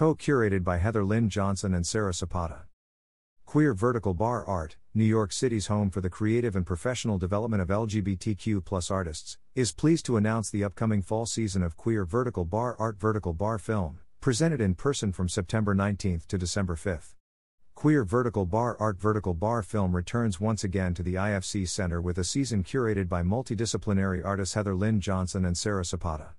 Co curated by Heather Lynn Johnson and Sarah Zapata. Queer Vertical Bar Art, New York City's home for the creative and professional development of LGBTQ artists, is pleased to announce the upcoming fall season of Queer Vertical Bar Art Vertical Bar Film, presented in person from September 19 to December 5. Queer Vertical Bar Art Vertical Bar Film returns once again to the IFC Center with a season curated by multidisciplinary artists Heather Lynn Johnson and Sarah Zapata.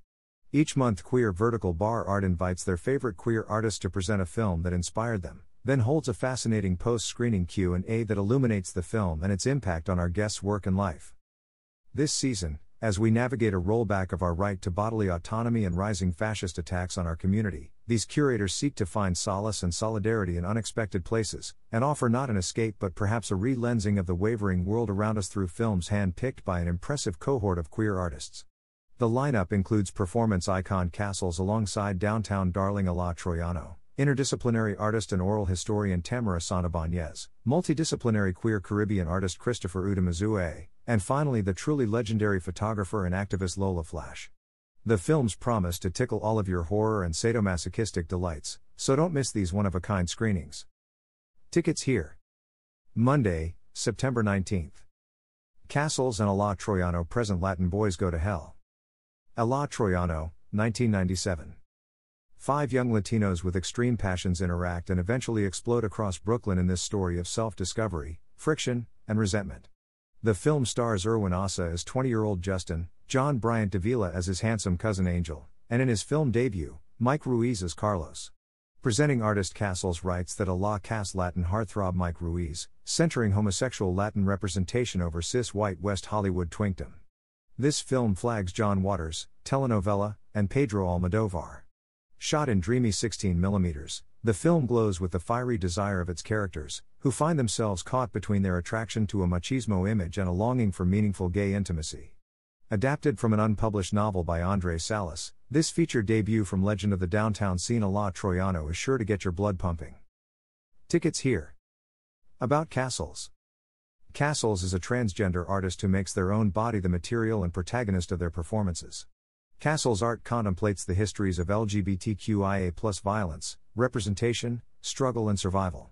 Each month, Queer Vertical Bar Art invites their favorite queer artists to present a film that inspired them then holds a fascinating post-screening Q&A that illuminates the film and its impact on our guests' work and life. This season, as we navigate a rollback of our right to bodily autonomy and rising fascist attacks on our community, these curators seek to find solace and solidarity in unexpected places, and offer not an escape but perhaps a re lensing of the wavering world around us through films hand picked by an impressive cohort of queer artists. The lineup includes performance icon Cassils alongside downtown darling Ela Troyano interdisciplinary artist and oral historian Tamara Santibanez, multidisciplinary queer Caribbean artist Christopher Udemezue, and finally the truly legendary photographer and activist Lola Flash. The films promise to tickle all of your horror and sadomasochistic delights, so don't miss these one of a kind screenings. Tickets here. Monday, September 19th. Cassils and Ela Troyano present Latin Boys Go to Hell. Ela Troyano, 1997. Five young Latinos with extreme passions interact and eventually explode across Brooklyn in this story of self discovery, friction, and resentment. The film stars Erwin Asa as 20 year old Justin, John Bryant Davila as his handsome cousin Angel, and in his film debut, Mike Ruiz as Carlos. Presenting artist Cassils writes that Ela cast Latin heartthrob Mike Ruiz, centering homosexual Latin representation over cis white West Hollywood twinkdom. This film flags John Waters, telenovela, and Pedro Almodovar. Shot in dreamy 16mm, the film glows with the fiery desire of its characters, who find themselves caught between their attraction to a machismo image and a longing for meaningful gay intimacy. Adapted from an unpublished novel by Andre Salas, this feature debut from legend of the downtown scene La Troyano is sure to get your blood pumping. Tickets here. About Cassils. Cassils is a transgender artist who makes their own body the material and protagonist of their performances. Cassils' art contemplates the histories of LGBTQIA violence, representation, struggle, and survival.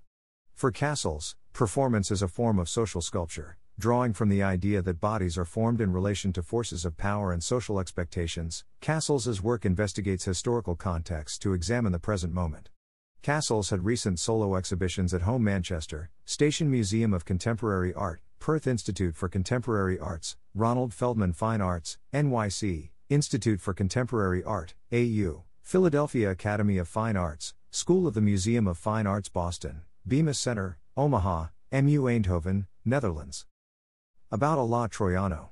For Cassils, performance is a form of social sculpture, drawing from the idea that bodies are formed in relation to forces of power and social expectations. Cassils' work investigates historical context to examine the present moment. Cassils had recent solo exhibitions at Home Manchester, Station Museum of Contemporary Art, Perth Institute for Contemporary Arts, Ronald Feldman Fine Arts, NYC, Institute for Contemporary Art, AU, Philadelphia Academy of Fine Arts, School of the Museum of Fine Arts Boston, Bemis Center, Omaha, MU Eindhoven, Netherlands. About Ela Troyano.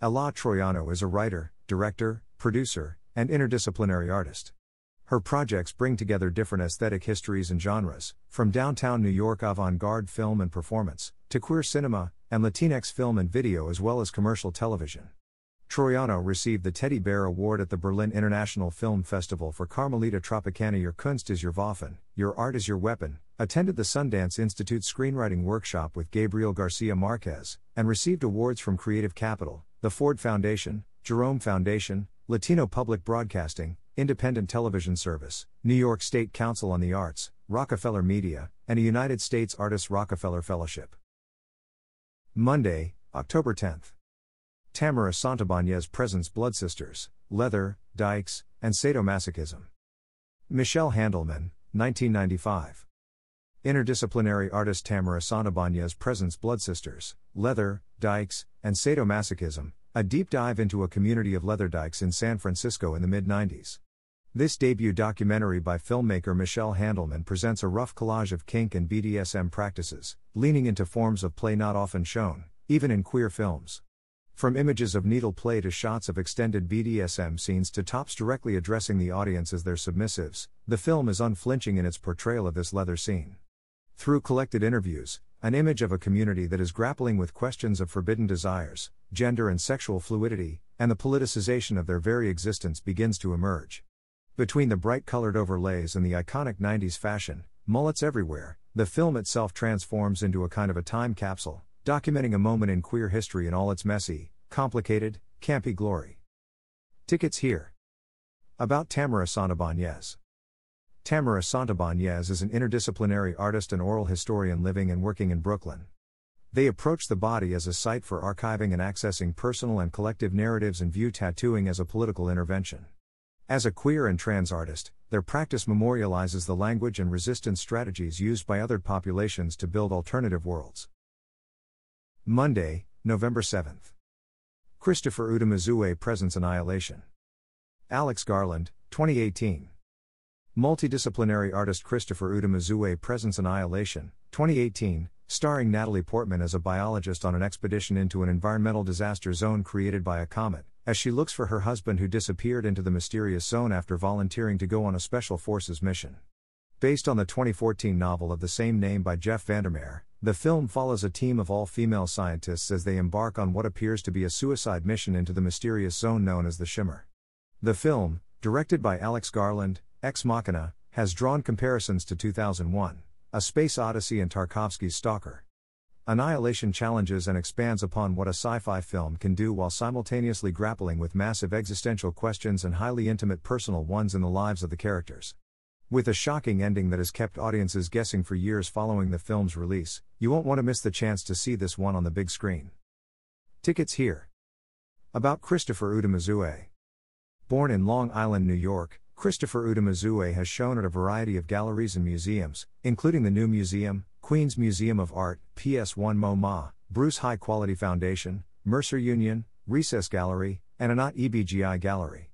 Ela Troyano is a writer, director, producer, and interdisciplinary artist. Her projects bring together different aesthetic histories and genres, from downtown New York avant garde film and performance, to queer cinema, and Latinx film and video, as well as commercial television. Troyano received the Teddy Bear Award at the Berlin International Film Festival for Carmelita Tropicana Your Kunst is your Waffen, Your Art is Your Weapon, attended the Sundance Institute screenwriting workshop with Gabriel Garcia Marquez, and received awards from Creative Capital, the Ford Foundation, Jerome Foundation, Latino Public Broadcasting, Independent Television Service, New York State Council on the Arts, Rockefeller Media, and a United States Artists Rockefeller Fellowship. Monday, October 10th. Tamara Santibanez presents Blood Sisters, Leather, Dykes, and Sadomasochism. Michelle Handelman, 1995. Interdisciplinary artist Tamara Santibanez presents Blood Sisters, Leather, Dykes, and Sadomasochism, a deep dive into a community of leather dykes in San Francisco in the mid 90s. This debut documentary by filmmaker Michelle Handelman presents a rough collage of kink and BDSM practices, leaning into forms of play not often shown, even in queer films. From images of needle play to shots of extended BDSM scenes to tops directly addressing the audience as their submissives, the film is unflinching in its portrayal of this leather scene. Through collected interviews, an image of a community that is grappling with questions of forbidden desires, gender and sexual fluidity, and the politicization of their very existence begins to emerge. Between the bright colored overlays and the iconic 90s fashion, mullets everywhere, the film itself transforms into a kind of a time capsule, documenting a moment in queer history in all its messy, complicated, campy glory. Tickets here. About Tamara Santibanez. Tamara Santibanez is an interdisciplinary artist and oral historian living and working in Brooklyn. They approach the body as a site for archiving and accessing personal and collective narratives and view tattooing as a political intervention. As a queer and trans artist, their practice memorializes the language and resistance strategies used by other populations to build alternative worlds. Monday, November 7th. Christopher Udemezue Presence Annihilation. Alex Garland, 2018. Multidisciplinary artist Christopher Udemezue Presence Annihilation, 2018, starring Natalie Portman as a biologist on an expedition into an environmental disaster zone created by a comet, as she looks for her husband who disappeared into the mysterious zone after volunteering to go on a Special Forces mission. Based on the 2014 novel of the same name by Jeff Vandermeer, the film follows a team of all female scientists as they embark on what appears to be a suicide mission into the mysterious zone known as the Shimmer. The film, directed by Alex Garland, Ex Machina, has drawn comparisons to 2001, A Space Odyssey and Tarkovsky's Stalker. Annihilation challenges and expands upon what a sci fi film can do while simultaneously grappling with massive existential questions and highly intimate personal ones in the lives of the characters. With a shocking ending that has kept audiences guessing for years following the film's release, you won't want to miss the chance to see this one on the big screen. Tickets here. About Christopher Udemezue. Born in Long Island, New York, Christopher Udemezue has shown at a variety of galleries and museums, including the New Museum, Queens Museum of Art, PS1 MoMA, Bruce High Quality Foundation, Mercer Union, Recess Gallery, and Anat EBGI Gallery.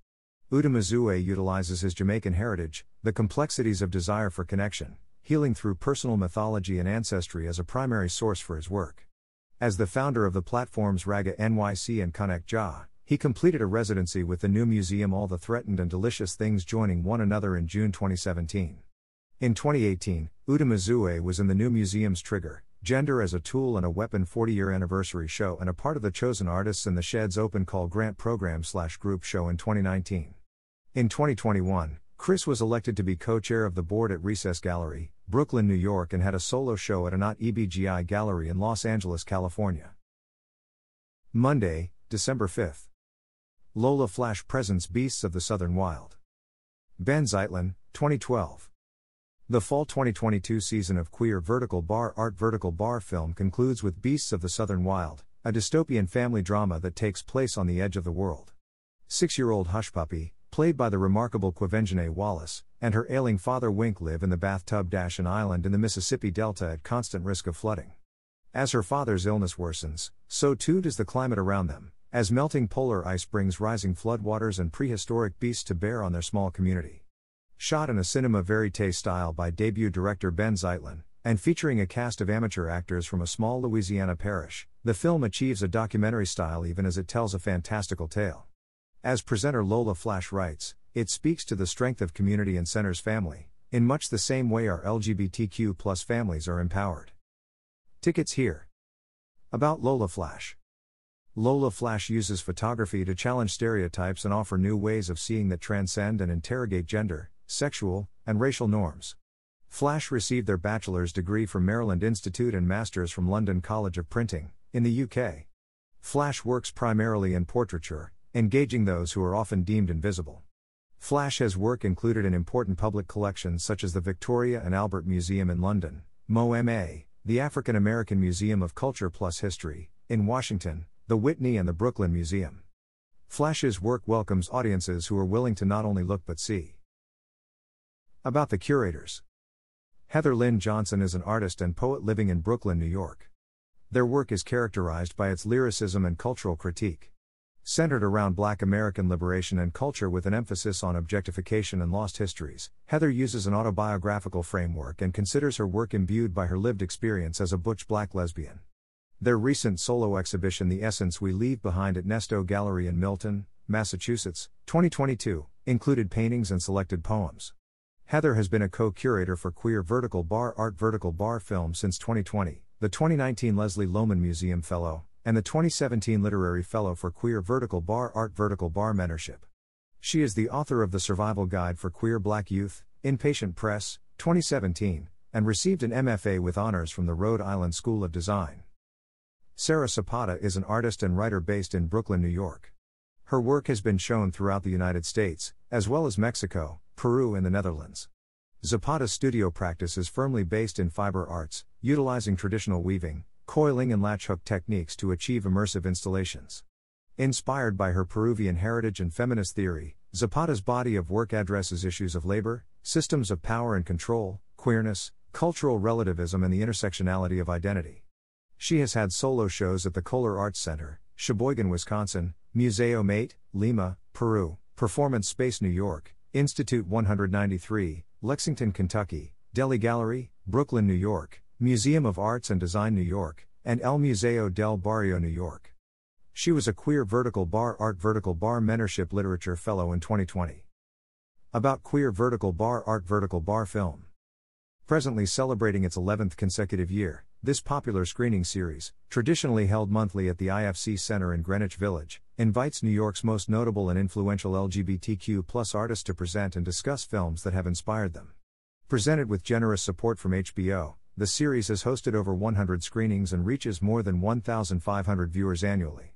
Udemezue utilizes his Jamaican heritage, the complexities of desire for connection, healing through personal mythology and ancestry as a primary source for his work. As the founder of the platforms Raga NYC and Connect he completed a residency with the new museum All the Threatened and Delicious Things joining one another in June 2017. In 2018, Udemezue was in the new museum's Trigger, Gender as a Tool and a Weapon 40 year anniversary show and a part of the Chosen Artists in the Shed's Open Call Grant Program slash group show in 2019. In 2021, Chris was elected to be co chair of the board at Recess Gallery, Brooklyn, New York, and had a solo show at Anat EBGI Gallery in Los Angeles, California. Monday, December 5th. Lola Flash Presents Beasts of the Southern Wild. Ben Zeitlin, 2012. The fall 2022 season of Queer Vertical Bar Art Vertical Bar film concludes with Beasts of the Southern Wild, a dystopian family drama that takes place on the edge of the world. Six year old Hushpuppy, played by the remarkable Quvenzhané Wallis, and her ailing father Wink live in the bathtub dash an island in the Mississippi Delta at constant risk of flooding. As her father's illness worsens, so too does the climate around them, as melting polar ice brings rising floodwaters and prehistoric beasts to bear on their small community. Shot in a cinema verite style by debut director Ben Zeitlin, and featuring a cast of amateur actors from a small Louisiana parish, the film achieves a documentary style even as it tells a fantastical tale. As presenter Lola Flash writes, it speaks to the strength of community and centers family, in much the same way our LGBTQ plus families are empowered. Tickets here. About Lola Flash. Lola Flash uses photography to challenge stereotypes and offer new ways of seeing that transcend and interrogate gender, sexual, and racial norms. Flash received their bachelor's degree from Maryland Institute and master's from London College of Printing, in the UK. Flash works primarily in portraiture, engaging those who are often deemed invisible. Flash has work included in important public collections such as the Victoria and Albert Museum in London, MoMA, the African American Museum of Culture Plus History, in Washington, the Whitney and the Brooklyn Museum. Flash's work welcomes audiences who are willing to not only look but see. About the curators Heather Lynn Johnson is an artist and poet living in Brooklyn, New York. Their work is characterized by its lyricism and cultural critique. Centered around black American liberation and culture with an emphasis on objectification and lost histories, Heather uses an autobiographical framework and considers her work imbued by her lived experience as a butch black lesbian. Their recent solo exhibition, The Essence We Leave Behind at Nesto Gallery in Milton, Massachusetts, 2022, included paintings and selected poems. Heather has been a co curator for Queer Vertical Bar Art Vertical Bar Film since 2020, the 2019 Leslie Lohman Museum Fellow, and the 2017 Literary Fellow for Queer Vertical Bar Art Vertical Bar Mentorship. She is the author of The Survival Guide for Queer Black Youth, Inpatient Press, 2017, and received an MFA with honors from the Rhode Island School of Design. Sarah Zapata is an artist and writer based in Brooklyn, New York. Her work has been shown throughout the United States, as well as Mexico, Peru, and the Netherlands. Zapata's studio practice is firmly based in fiber arts, utilizing traditional weaving, coiling, and latch hook techniques to achieve immersive installations. Inspired by her Peruvian heritage and feminist theory, Zapata's body of work addresses issues of labor, systems of power and control, queerness, cultural relativism, and the intersectionality of identity. She has had solo shows at the Kohler Arts Center, Sheboygan, Wisconsin, Museo Mate, Lima, Peru, Performance Space New York, Institute 193, Lexington, Kentucky, Deli Gallery, Brooklyn, New York, Museum of Arts and Design, New York, and El Museo del Barrio, New York. She was a Queer Vertical Bar Art Vertical Bar Mentorship Literature Fellow in 2020. About Queer Vertical Bar Art Vertical Bar Film. Presently celebrating its 11th consecutive year, this popular screening series, traditionally held monthly at the IFC Center in Greenwich Village, invites New York's most notable and influential LGBTQ artists to present and discuss films that have inspired them. Presented with generous support from HBO, the series has hosted over 100 screenings and reaches more than 1,500 viewers annually.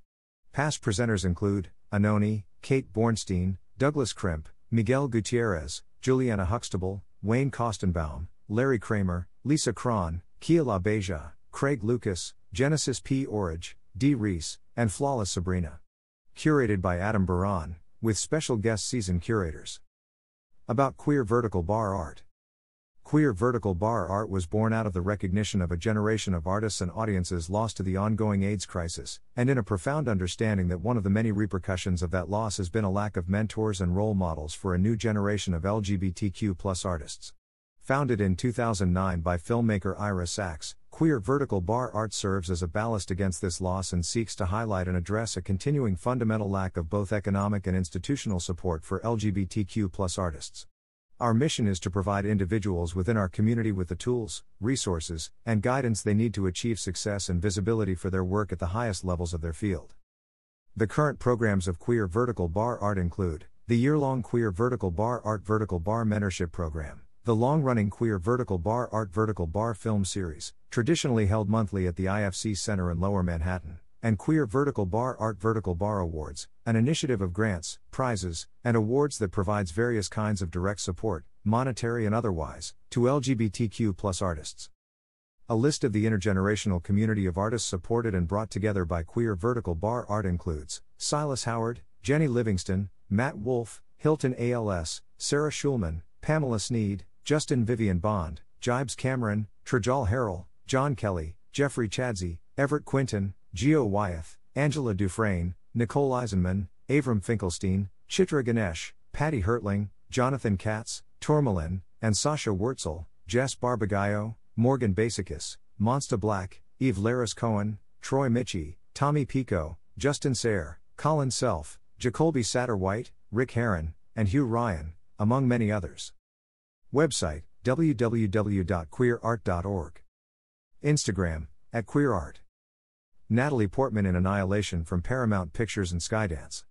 Past presenters include Anohni, Kate Bornstein, Douglas Crimp, Miguel Gutierrez, Juliana Huxtable, Wayne Koestenbaum, Larry Kramer, Lisa Kron, Kia LaBeija, Craig Lucas, Genesis P. Orridge, Dee Rees, and Flawless Sabrina. Curated by Adam Baran, with special guest season curators. About queer vertical bar art. Queer vertical bar art was born out of the recognition of a generation of artists and audiences lost to the ongoing AIDS crisis, and in a profound understanding that one of the many repercussions of that loss has been a lack of mentors and role models for a new generation of LGBTQ artists. Founded in 2009 by filmmaker Ira Sachs, Queer Vertical Bar Art serves as a ballast against this loss and seeks to highlight and address a continuing fundamental lack of both economic and institutional support for LGBTQ artists. Our mission is to provide individuals within our community with the tools, resources, and guidance they need to achieve success and visibility for their work at the highest levels of their field. The current programs of Queer Vertical Bar Art include the year long Queer Vertical Bar Art Vertical Bar Mentorship Program, the long running Queer Vertical Bar Art Vertical Bar Film Series, traditionally held monthly at the IFC Center in Lower Manhattan and Queer Vertical Bar Art Vertical Bar Awards, an initiative of grants, prizes, and awards that provides various kinds of direct support, monetary and otherwise, to LGBTQ artists. A list of the intergenerational community of artists supported and brought together by Queer Vertical Bar Art includes Silas Howard, Jennie Livingston, Matt Wolf, Hilton Als, Sarah Schulman, Pamela Sneed, Justin Vivian Bond, Jibz Cameron, Trajal Harrell, John Kelly, Jeffrey Chadsey, Everett Quinton, Geo Wyeth, Angela Dufresne, Nicole Eisenman, Avram Finkelstein, Chitra Ganesh, Pati Hertling, Jonathan Katz, Tourmaline, and Sasha Wortzel, Jess Barbagallo, Morgan Bassichis, Monstah Black, Eve Laris Cohen, Troy Michie, Tommy Pico, Justin Sayre, Colin Self, Jacolby Satterwhite, Rick Heron, and Hugh Ryan, among many others. Website www.queerart.org. Instagram, at queerart. Natalie Portman in Annihilation from Paramount Pictures and Skydance.